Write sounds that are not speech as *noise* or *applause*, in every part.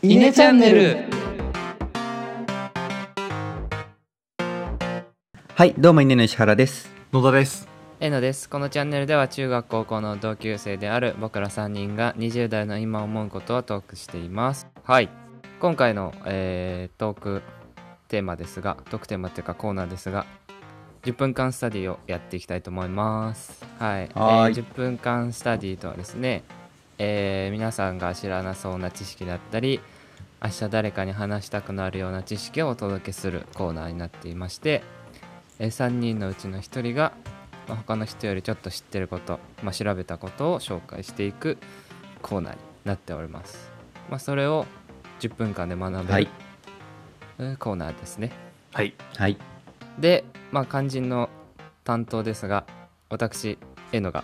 イネチャンネル。はいどうも稲の石原です。野田です。えのです。このチャンネルでは中学高校の同級生である僕ら3人が20代の今思うことをトークしています。はい。今回の、えートークテーマですがトークテーマっていうかコーナーですが10分間スタディをやっていきたいと思います。はい。はえー10分間スタディとはですね、えー皆さんが知らなそうな知識だったり明日誰かに話したくなるような知識をお届けするコーナーになっていまして、え3人のうちの1人が、まあ他の人よりちょっと知ってること、まあ、調べたことを紹介していくコーナーになっております、まあ、それを10分間で学べる、はい。えーコーナーですね。はい。はい。で、まあ、肝心の担当ですが私えのが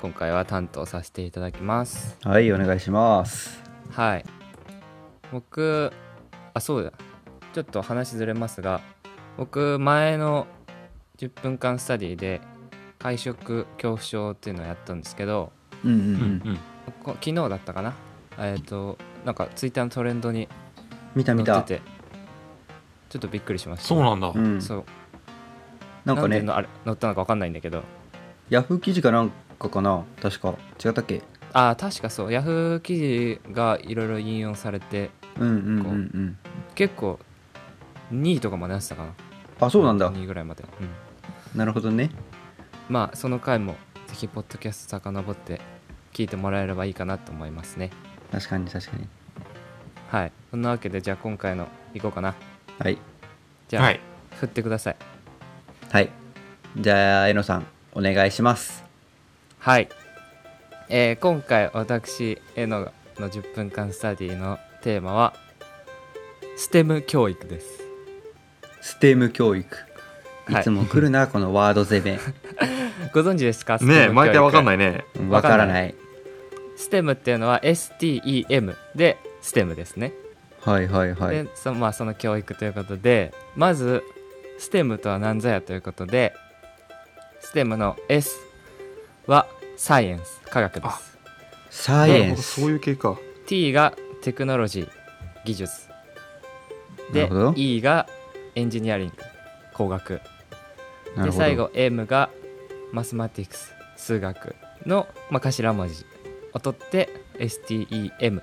今回は担当させていただきます。はいお願いします。はい。僕あそうだ。ちょっと話ずれますが僕前の10分間スタディで会食恐怖症っていうのをやったんですけどうんうんううん昨日だったかな？えっ、となんかツイッターのトレンドに見た見た。ちょっとびっくりしました。そうなんだ。うん。そう。なんかね。でのあれ載ったのか分かんないんだけど。ヤフー記事かなんかかな？確か。違ったっけ？あ確かそう。ヤフー記事がいろいろ引用されてうんうんうんうん。結構2位とかまでなってたかな？あそうなんだ。2位ぐらいまで。うん。なるほどね。まあその回もぜひポッドキャスト遡って聞いてもらえればいいかなと思いますね。確かに確かに。はい。そんなわけでじゃあ今回のいこうかな。はい。じゃあ、はい。振ってください。はい。じゃあえのさんお願いしますはい、えー今回私へのの10分間スタディのテーマは STEM 教育です。ステム教育。いはい。つも来るな、このワード攻め。*laughs* ご存知ですか？ね毎回わかんないね。うんわからない。STEM っていうのは STEM で STEM ですね、はいはいはい。でそ,、まあ、その教育ということでまず STEM とは何ぞやということで STEM の S はサイエンス科学です。サイエンス。そういう系か。T がテクノロジー技術。でなるほど。E がエンジニアリング工学。なるほど。で最後 M がマスマティクス数学の、まあ、頭文字を取って STEM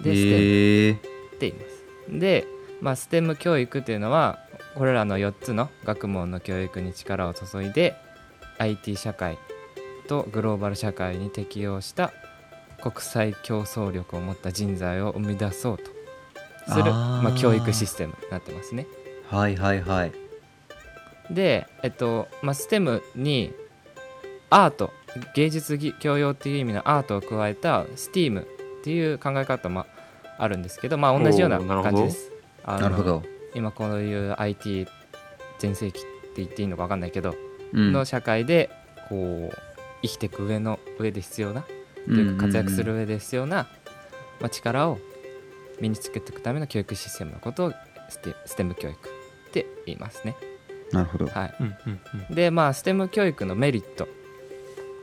で STEM って言います。で、まあ、STEM 教育っていうのはこれらの4つの学問の教育に力を注いで IT 社会とグローバル社会に適応した国際競争力を持った人材を生み出そうとするまあ、教育システムになってますね。はいはいはい。で、えっとまあ、STEM にアート芸術技教養っていう意味のアートを加えた STEAM っていう考え方もあるんですけど、まあ、同じような感じです。なるほど。今こういう IT 全盛期って言っていいのか分かんないけど、うん。の社会でこう生きていく上の上で必要なというか活躍する上で必要な、まあ、力を身につけていくための教育システムのことをステ STEM 教育って言いますね。なるほど。はい、うんうんうん。でまあ STEM 教育のメリット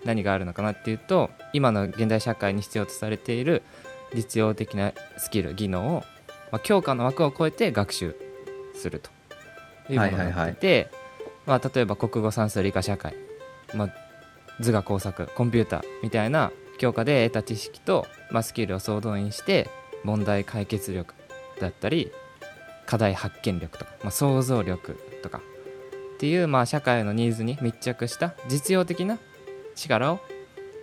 何があるのかなっていうと今の現代社会に必要とされている実用的なスキル技能を、まあ、教科の枠を超えて学習するというものになっていて、まあ、例えば国語算数理科社会、まあ、図画工作コンピューターみたいな教科で得た知識と、まあ、スキルを総動員して問題解決力だったり課題発見力とか、まあ、想像力とかっていう、まあ、社会のニーズに密着した実用的な力を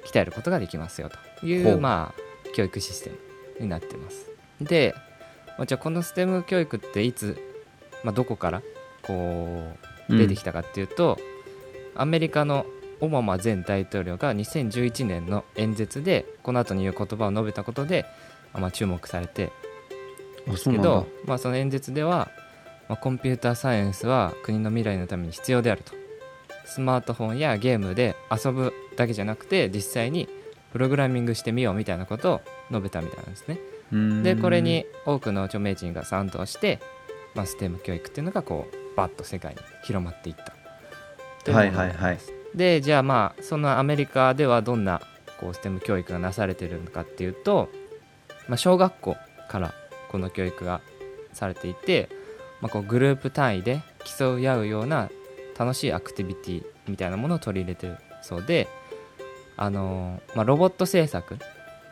鍛えることができますよといほうう、まあ、教育システムになってます。で、まあじゃあこの STEM 教育っていつ、まあ、どこからこう出てきたかっていうと、アメリカのオバマ前大統領が2011年の演説でこの後に言う言葉を述べたことで、あまあ、注目されてあそうなんだ。けど、まあ、その演説では、まあ、コンピューターサイエンスは国の未来のために必要であると。スマートフォンやゲームで遊ぶだけじゃなくて実際にプログラミングしてみようみたいなことを述べたみたいなんですね。でこれに多くの著名人が賛同して、まあ、STEM 教育っていうのがこうバッと世界に広まっていったというものになりますはい。はいでじゃあまあそのアメリカではどんなこう STEM 教育がなされてるのかっていうと、まあ、小学校からこの教育がされていて、まあ、こうグループ単位で競い合うような楽しいアクティビティみたいなものを取り入れてるそうで、あのーまあ、ロボット制作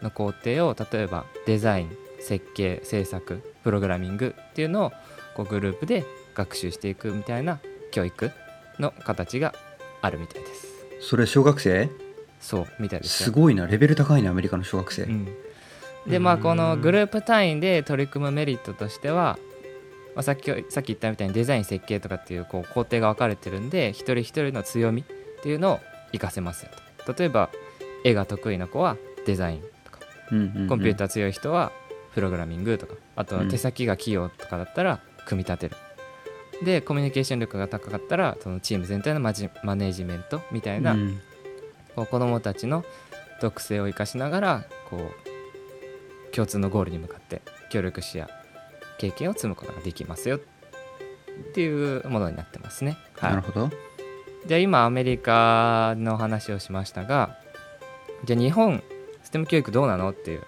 の工程を例えばデザイン設計制作プログラミングっていうのをこうグループで学習していくみたいな教育の形があるみたいです。それ小学生？そうみたいですよ。すごいなレベル高いねアメリカの小学生、うん、でまあこのグループ単位で取り組むメリットとしては、まあ、さっきさっき言ったみたいにデザイン設計とかっていうこう工程が分かれてるんで一人一人の強みっていうのを活かせますよと。例えば絵が得意な子はデザインとか。うんうんうん。コンピューター強い人はプログラミングとか。あとはうん手先が器用とかだったら組み立てる、でコミュニケーション力が高かったらそのチーム全体のマジマネージメントみたいな、うん。こう子どもたちの特性を生かしながらこう共通のゴールに向かって協力し合う経験を積むことができますよっていうものになってますね。はい。なるほど。じゃあ今アメリカの話をしましたがじゃあ日本ステム教育どうなの？っていう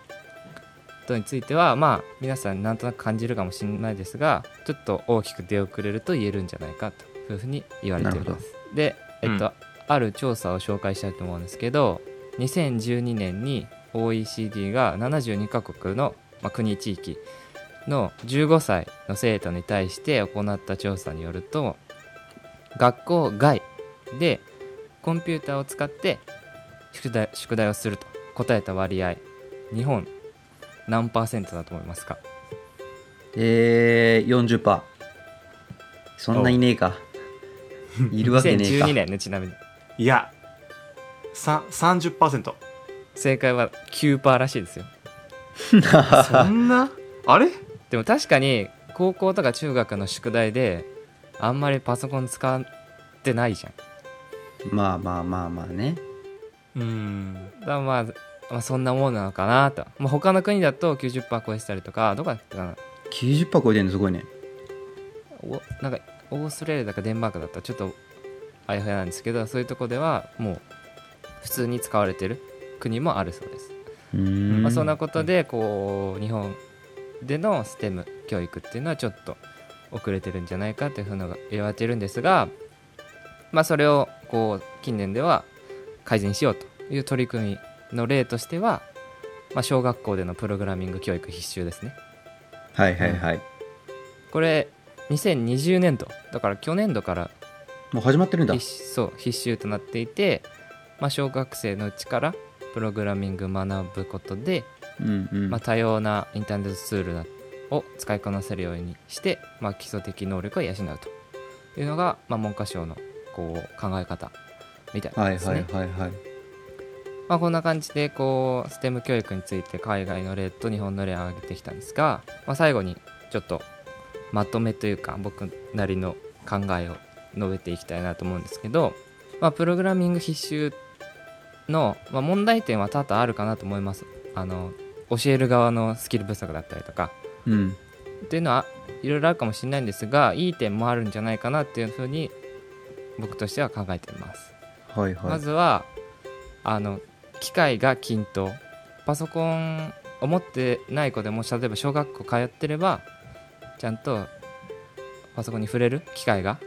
ことについてはまあ皆さんなんとなく感じるかもしれないですがちょっと大きく出遅れると言えるんじゃないかというふうに言われています。で、えっとある調査を紹介したいと思うんですけど2012年に OECD が72カ国の、まあ、国地域の15歳の生徒に対して行った調査によると学校外でコンピューターを使って宿題宿題をすると答えた割合日本何パーセントだと思いますか？えー、40%そんないねえか。*laughs* いるわけねえか。2012年ねちなみに。いやさ30%正解は9%らしいですよ。*laughs* そんな？あれ？でも確かに高校とか中学の宿題であんまりパソコン使ってないじゃん。まあまあまあまあね。うん。だまあ、まあ、そんなもんなのかなと、まあ、他の国だと90%超えてたりとかどこだったかな？90%超えてんのすごいねおなんかオーストラリアだかデンマークだったらちょっとあやふやなんですけどそういうとこではもう普通に使われてる国もあるそうです、まあ、そんなことでこう日本での STEM 教育っていうのはちょっと遅れてるんじゃないかというふうのが言われてるんですがまあそれをこう近年では改善しようという取り組みの例としては、まあ、小学校でのプログラミング教育必修ですね。はいはいはい、これ2020年度。だから去年度からもう始まってるんだ。必そう必修となっていて、まあ、小学生のうちからプログラミング学ぶことで、うんうん、まあ、多様なインターネットツールを使いこなせるようにして、まあ、基礎的能力を養うと。いうのが、まあ、文科省のこう考え方みたいなはいんですね。はいはいはいまあ、こんな感じでこう STEM 教育について海外の例と日本の例を挙げてきたんですが、まあ、最後にちょっとまとめというか僕なりの考えを述べていきたいなと思うんですけど、まあ、プログラミング必修の、まあ、問題点は多々あるかなと思います。あの教える側のスキル不足だったりとか。うん。っていうのはいろいろあるかもしれないんですがいい点もあるんじゃないかなっていうふうに僕としては考えています。はいはい。まずはあの機械が均等。パソコンを持ってない子でも例えば小学校通ってればちゃんとパソコンに触れる機会が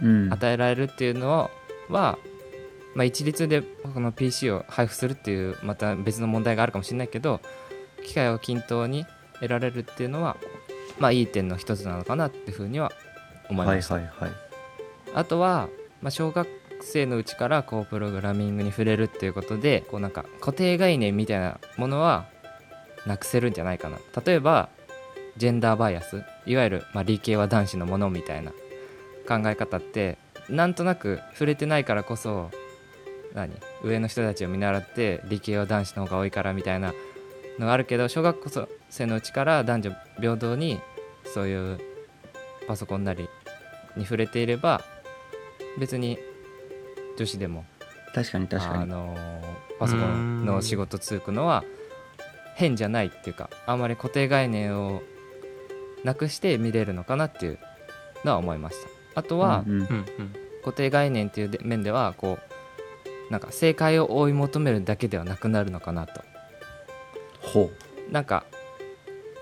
うん。与えられるっていうのは、まあ、一律でこの PC を配布するっていうまた別の問題があるかもしれないけど機会を均等に得られるっていうのはまあいい点の一つなのかなっていうふうには思いはいました、はいはい。あとは、まあ、小学生のうちからこうプログラミングに触れるっていうことでこうなんか固定概念みたいなものはなくせるんじゃないかな。例えばジェンダーバイアスいわゆる、まあ、理系は男子のものみたいな考え方ってなんとなく触れてないからこそ何上の人たちを見習って理系は男子の方が多いからみたいなのがあるけど小学校生のうちから男女平等にそういうパソコンなりに触れていれば別に女子でも。確かに確かに。あのーパソコンの仕事つくのは変じゃないっていうかあんまり固定概念をなくして見れるのかなっていうのは思いました。あとは、うんうん。固定概念っていうで面ではこうなんか正解を追い求めるだけではなくなるのかなと。ほなんか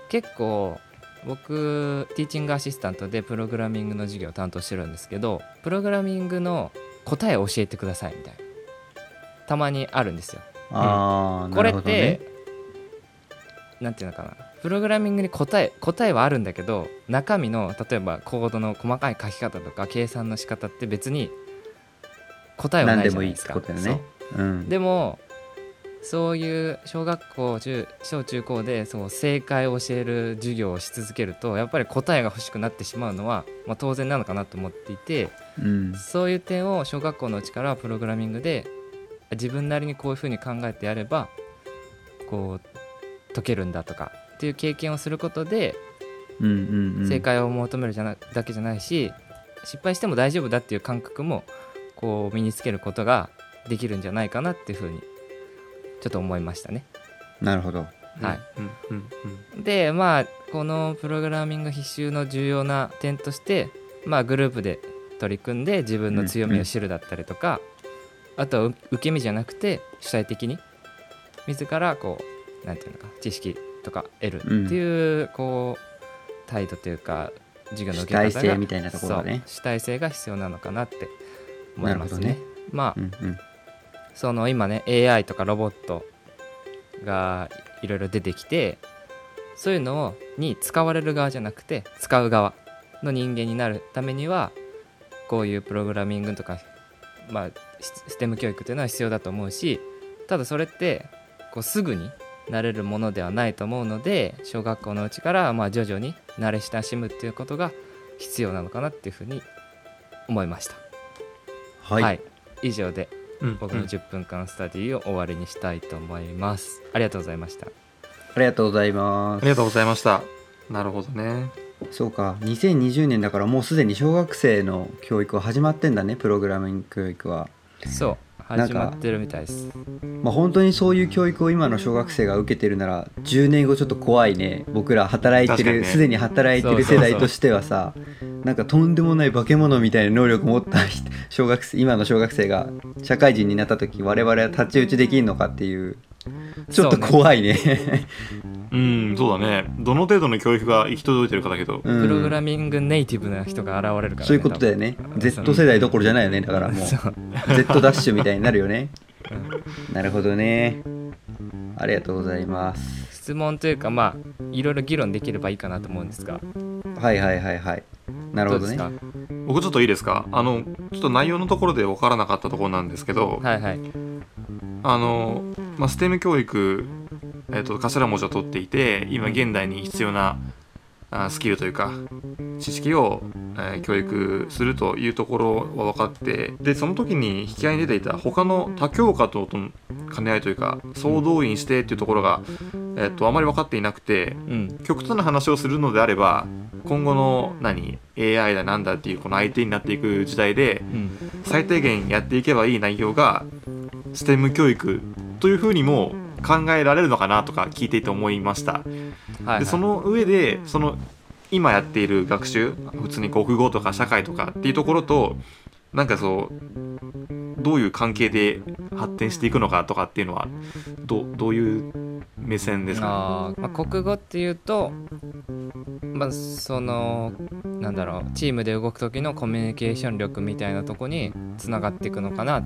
結構僕ティーチングアシスタントでプログラミングの授業を担当してるんですけどプログラミングの答えを教えてくださいみたいな。たまにあるんですよ。ああ、これって、なんていうのかな。プログラミングに答え答えはあるんだけど中身の例えばコードの細かい書き方とか計算の仕方って別に答えはない何でもいいっじゃないですかてことだよね。うん。でもそういう小学校中小中高でそう正解を教える授業をし続けるとやっぱり答えが欲しくなってしまうのは、まあ、当然なのかなと思っていてうん。そういう点を小学校のうちからプログラミングで自分なりにこういうふうに考えてやればこう解けるんだとかっていう経験をすることでうんうんうん。正解を求めるじゃなだけじゃないし失敗しても大丈夫だっていう感覚もこう身につけることができるんじゃないかなっていうふうにちょっと思いましたね。なるほど。はい。うん。うん。うん。でまあこのプログラミング必修の重要な点としてまあグループで取り組んで自分の強みを知るだったりとか、あとはう受け身じゃなくて主体的に自らこうなんていうのか知識とか得るっていう、こう態度というか授業の主受け方が体性みたいなところだね。そう主体性が必要なのかなって思いますね。なるまあ、うんうんその今ね AI とかロボットがいろいろ出てきてそういうのをに使われる側じゃなくて使う側の人間になるためにはこういうプログラミングとか、まあ、ス STEM 教育というのは必要だと思うしただそれってこうすぐになれるものではないと思うので小学校のうちからまあ徐々に慣れ親しむっていうことが必要なのかなっていうふうに思いました。はい、以上でうん。僕の10分間スタディを終わりにしたいと思います。ありがとうございました。ありがとうございます。ありがとうございました。なるほどね。そうか。2020年だからもうすでに小学生の教育は始まってんだねプログラミング教育は。そう、始まってるみたいです。まあ本当にそういう教育を今の小学生が受けてるなら10年後ちょっと怖いね。僕ら働いてるすで、に働いてる世代としてはさなんかとんでもない化け物みたいな能力を持った人小学生今の小学生が社会人になった時我々は太刀打ちできるのかっていう。ちょっと怖いねうんそうだね。どの程度の教育が行き届いてるかだけど。うん。プログラミングネイティブな人が現れるから、ね、そういうことだよね。Z 世代どころじゃないよねだからもう。そう。Z ダッシュみたいになるよね。うん。なるほどね。ありがとうございます。質問というかまあいろいろ議論できればいいかなと思うんですが。はいはいはいはい。なるほどね。うですか？僕ちょっといいですか？あのちょっと内容のところで分からなかったところなんですけど、はいはい。あの、まあ、STEM 教育、えっと頭文字を取っていて今現代に必要なあスキルというか知識を、えー教育するというところは分かってでその時に引き合いに出ていた他の他教科ととの兼ね合いというか総動員してっていうところが、えっとあまり分かっていなくてうん。極端な話をするのであれば今後の何 AI だなんだっていうこの相手になっていく時代でうん。最低限やっていけばいい内容が STEM 教育というふうにも考えられるのかなとか聞いていて思いました。はいはい。でその上でその今やっている学習普通に国語とか社会とかっていうところとなんかそうどういう関係で発展していくのかとかっていうのはどどういう目線ですか、あーまあ、国語っていうと、まあ、そのなんだろうチームで動く時のコミュニケーション力みたいなとこにつながっていくのかな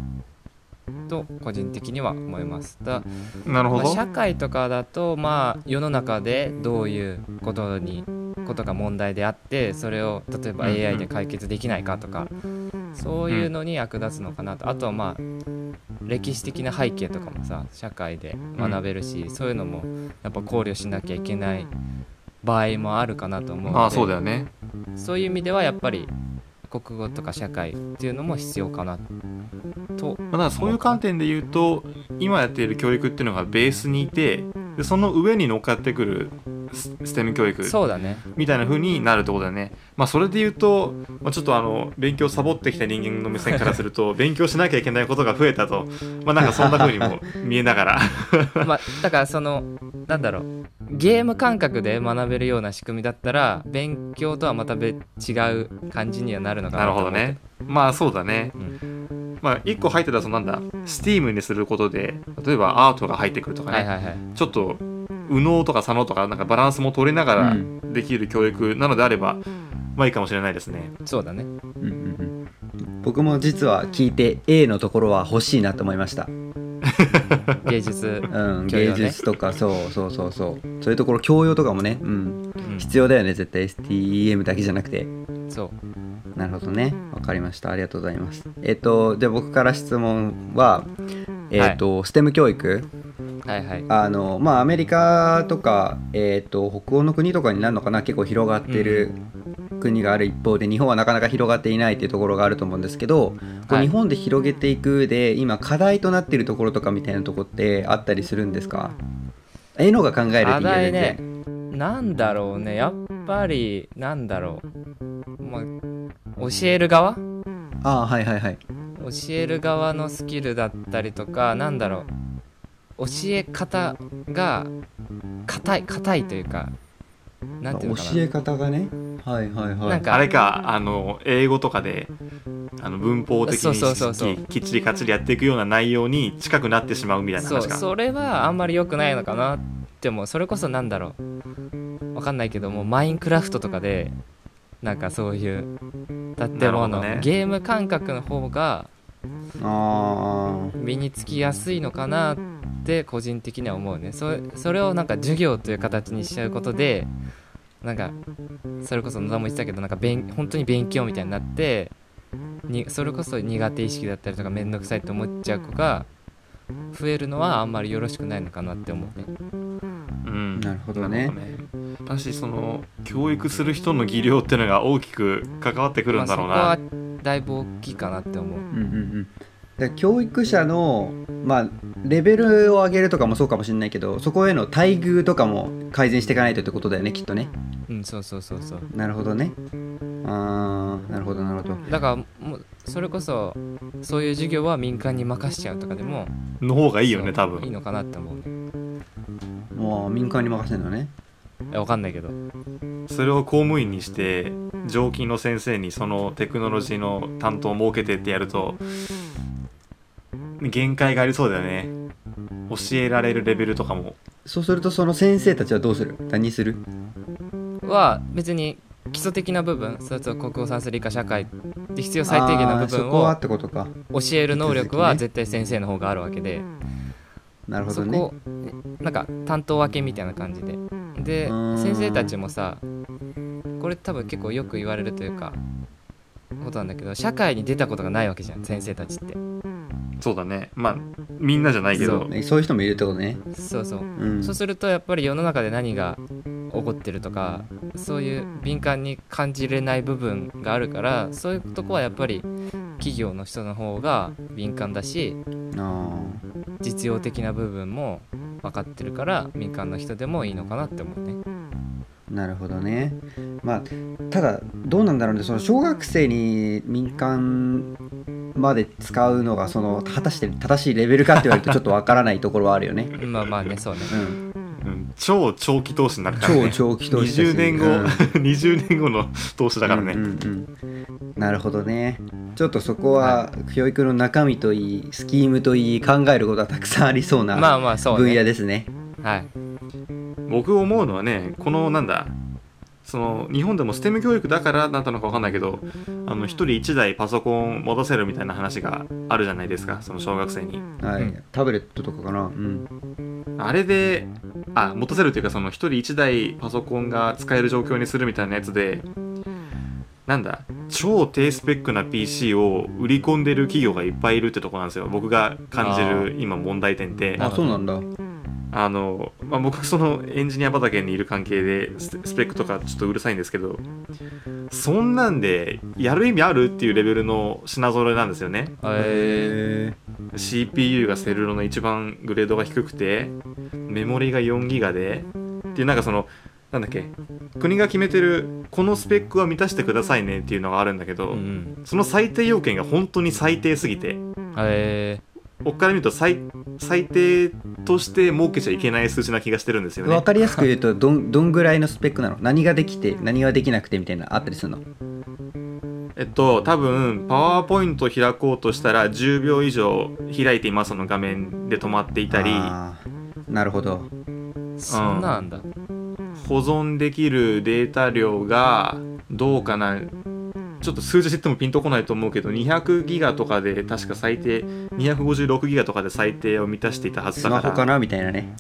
と個人的には思います。だまあ、なるほど、社会とかだと、まあ、世の中でどういうことにことが問題であってそれを例えばうんうん。AI で解決できないかとか、そういうのに役立つのかなと。あとはまあ歴史的な背景とかもさ社会で学べるし、そういうのもやっぱ考慮しなきゃいけない場合もあるかなと思うので。ああそうだよね。そういう意味ではやっぱり国語とか社会っていうのも必要かな。とまあ、だそういう観点で言うと今やっている教育っていうのがベースにいてでその上に乗っかってくる STEM 教育そうだね。みたいな風になるってことだよね。まあそれで言うと、まあ、ちょっとあの勉強サボってきた人間の目線からすると *laughs* 勉強しなきゃいけないことが増えたと。まあなんかそんな風にも見えながら。*laughs* まあだからそのなんだろう。ゲーム感覚で学べるような仕組みだったら勉強とはまた別違う感じにはなるのかななるほどね。まあそうだね。うん、まあ一個入ってたそのなんだ STEAM にすることで例えばアートが入ってくるとかね、はいはいはい。ちょっと右脳とか左脳とかなんかバランスも取れながらうん。できる教育なのであれば、まあいいかもしれないですね。そうだね。うんうんうん。僕も実は聞いて A のところは欲しいなと思いました。*laughs* 芸術、うん、芸術とかそうそうそうそう。そういうところ教養とかもね、うん、うん。必要だよね絶対。STEM だけじゃなくて。そう。なるほどね。わかりました。ありがとうございます。えっとじゃあ僕から質問はえっと、STEM 教育はいはい。あのまあアメリカとか、えっと北欧の国とかになるのかな。結構広がってる国がある一方で日本はなかなか広がっていないっていうところがあると思うんですけど、はい。日本で広げていく上で今課題となっているところとかみたいなところってあったりするんですか？えのが考える課ってね全なんだろうね。やっぱりなんだろう、まあ、教える側？然ああはいはいはい。教える側のスキルだったりとかなんだろう教え方が硬い硬いというかなんていうのかな。教え方がね。はいはいはい。なんか。あれかあの英語とかであの文法的そうにそうそうそう。きっちりかっちりやっていくような内容に近くなってしまうみたいなそう話か。それはあんまり良くないのかなってもそれこそなんだろう。わかんないけどもマインクラフトとかでなんかそういう建物、どね。ゲーム感覚の方があ身につきやすいのかなって個人的には思うね。そそれをなんか授業という形にしちゃうことでなんかそれこそ野田も言ってたけどなんか勉本当に勉強みたいになってにそれこそ苦手意識だったりとか面倒くさいと思っちゃう子が増えるのはあんまりよろしくないのかなって思うね。うん。なるほどね。なるほどね。私その教育する人の技量っていうのが大きく関わってくるんだろうな。まあ、そこはだいぶ大きいかなって思う。あうんうんうん。で教育者のまあレベルを上げるとかもそうかもしれないけどそこへの待遇とかも改善していかないとってことだよねきっとね。うんそうそうそうそう。なるほどね。あーなるほどなるほど。だからもうそれこそそういう授業は民間に任しちゃうとかでもの方がいいよね多分。いいのかなって思う。ねもう民間に任せるのね。いやわかんないけど。それを公務員にして常勤の先生にそのテクノロジーの担当を設けてってやると限界がありそうだよね。教えられるレベルとかも。そうするとその先生たちはどうする？何する？は別に基礎的な部分それと国語算数理科社会で必要最低限の部分こはをってことか。教える能力は絶対先生の方があるわけで、なるほどね。そこなんか担当分けみたいな感じで。で先生たちもさこれ多分結構よく言われるというかことなんだけど社会に出たことがないわけじゃん先生たちってそうだね。まあみんなじゃないけど。そうね。そういう人もいるってことね。そうそう。うん。そうするとやっぱり世の中で何が起こってるとかそういう敏感に感じれない部分があるからそういうとこはやっぱり企業の人の方が敏感だしあ実用的な部分も分かってるから民間の人でもいいのかなって思うね。ーなるほどね。まあただどうなんだろうね。その小学生に民間まで使うのがその果たして正しいレベルかって言われるとちょっとわからないところはあるよね。まあまあねそうね。うん。うん。超長期投資になるからね。超長期投資だし20年後、うん。*laughs* 20年後の投資だからね、うんうんうん。なるほどね。ちょっとそこは教育の中身といいスキームといい考えることはたくさんありそうなまあまあそう分野ねですね。はい。僕思うのはねこのなんだその日本でも STEM 教育だからなったのか分かんないけどあの1人1台パソコン持たせるみたいな話があるじゃないですか。その小学生に。はい、うん。タブレットとかかな。うん。あれであ持たせるっていうかその1人1台パソコンが使える状況にするみたいなやつでなんだ超低スペックな PC を売り込んでる企業がいっぱいいるってとこなんですよ。僕が感じる今問題点って。あそうなんだあの、まあ、僕そのエンジニア畑にいる関係でススペックとかちょっとうるさいんですけどそんなんでやる意味あるっていうレベルの品揃えなんですよね。えへ CPU がセルロの一番グレードが低くてメモリが4ギガでっていうなんかそのなんだっけ国が決めてるこのスペックは満たしてくださいねっていうのがあるんだけど、ー、うん。その最低要件が本当に最低すぎて。うんえ僕から見ると最最低として設けちゃいけない数値な気がしてるんですよね。分かりやすく言うとどんどんぐらいのスペックなの？何ができて何ができなくてみたいなのあったりするの？えっと多分パワーポイントを開こうとしたら10秒以上開いていますの画面で止まっていたり。なるほど。そんなんあん。だ保存できるデータ量がどうかなちょっと数字言ってもピンとこないと思うけど200ギガとかで確か最低256ギガとかで最低を満たしていたはずスだから。マホかな？みたいなね。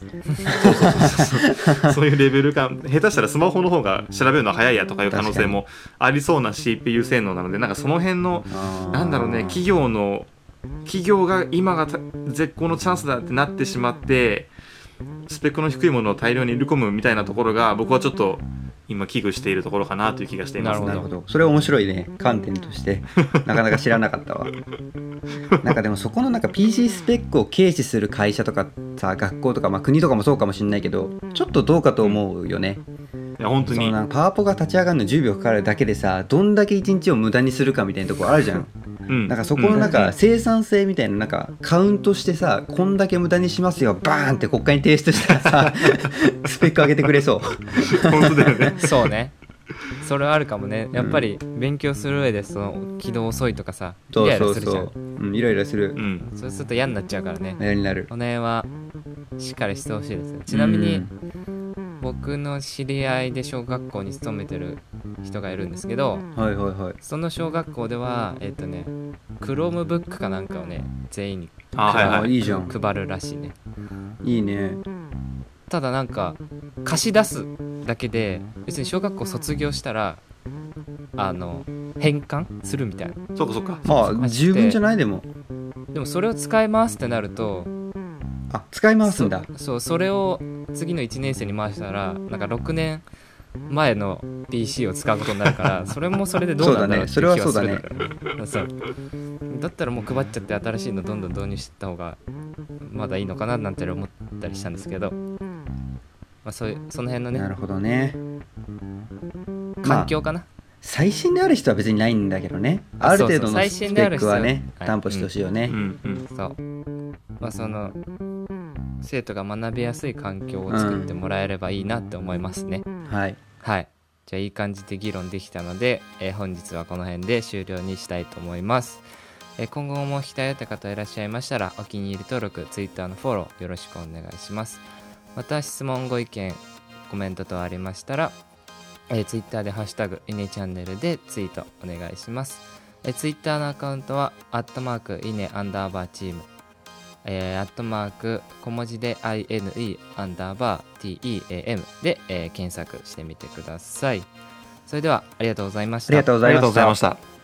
そういうレベル感。下手したらスマホの方が調べるの早いやとかいう可能性もありそうな CPU 性能なのでなんかその辺のなんだろうね企業の企業が今がた絶好のチャンスだってなってしまってスペックの低いものを大量に入れ込むみたいなところが僕はちょっと今危惧しているところかなという気がしています、なるほど。それは面白いね。観点として。*laughs* なかなか知らなかったわ。なんかでもそこのなんか PC スペックを軽視する会社とかさ学校とか、まあ、国とかもそうかもしれないけどちょっとどうかと思うよね、いや本当に。そのなんかパワポが立ち上がるの10秒かかるだけでさどんだけ1日を無駄にするかみたいなところあるじゃんうん。なんかそこのなんか生産性みたいななんかカウントしてさこんだけ無駄にしますよバーンって国会に提出したらさ *laughs* スペック上げてくれそう。うん本当だよね。*laughs* そうね。それはあるかもね。やっぱり勉強する上でその起動遅いとかさイライラそう。そするじゃん。う、うん、イライラする。うん。そうすると嫌になっちゃうからね。嫌になる。この辺はしっかりしてほしいですね。ちなみに僕の知り合いで小学校に勤めてる人がいるんですけどうんはいはいはい。その小学校ではえっ、とね Chromebook かなんかをね全員にあはいはい。あいいじゃん。配るらしいね。いいね。ただなんか貸し出すだけで別に小学校卒業したらあの返還するみたいな。そうかそうか。まあ十分じゃないでも。でもそれを使い回すってなるとあ使い回すんだ。そそうそれを次の1年生に回したらなんか6年前の PC を使うことになるからそれもそれでどうなんだろうって気はするんだけどそうだったらもう配っちゃって新しいのどんどん導入してった方がまだいいのかななんて思ったりしたんですけど、まあ、そういうその辺のねなるほどね。環境かな、最新である人は別にないんだけどね。あある程度のスペ新である人ックはねはい。担保してほしいよね、うんうん。そう。まあその生徒が学びやすい環境を作ってもらえればいいなって思いますね、はい。はい。じゃあいい感じで議論できたので、えー本日はこの辺で終了にしたいと思います、えー今後も聞きたいよって方いらっしゃいましたらお気に入り登録 Twitter のフォローよろしくお願いします。また質問ご意見コメント等ありましたら、えー、Twitter で「ハッシュタグイネチャンネル」でツイートお願いします、えー、Twitter のアカウントは「アットマークイネアンダーバーチーム」えー、アットマーク小文字で INE アンダーバー TEAM で、えー検索してみてください。それではありがとうございました。ありがとうございましたありがとうございました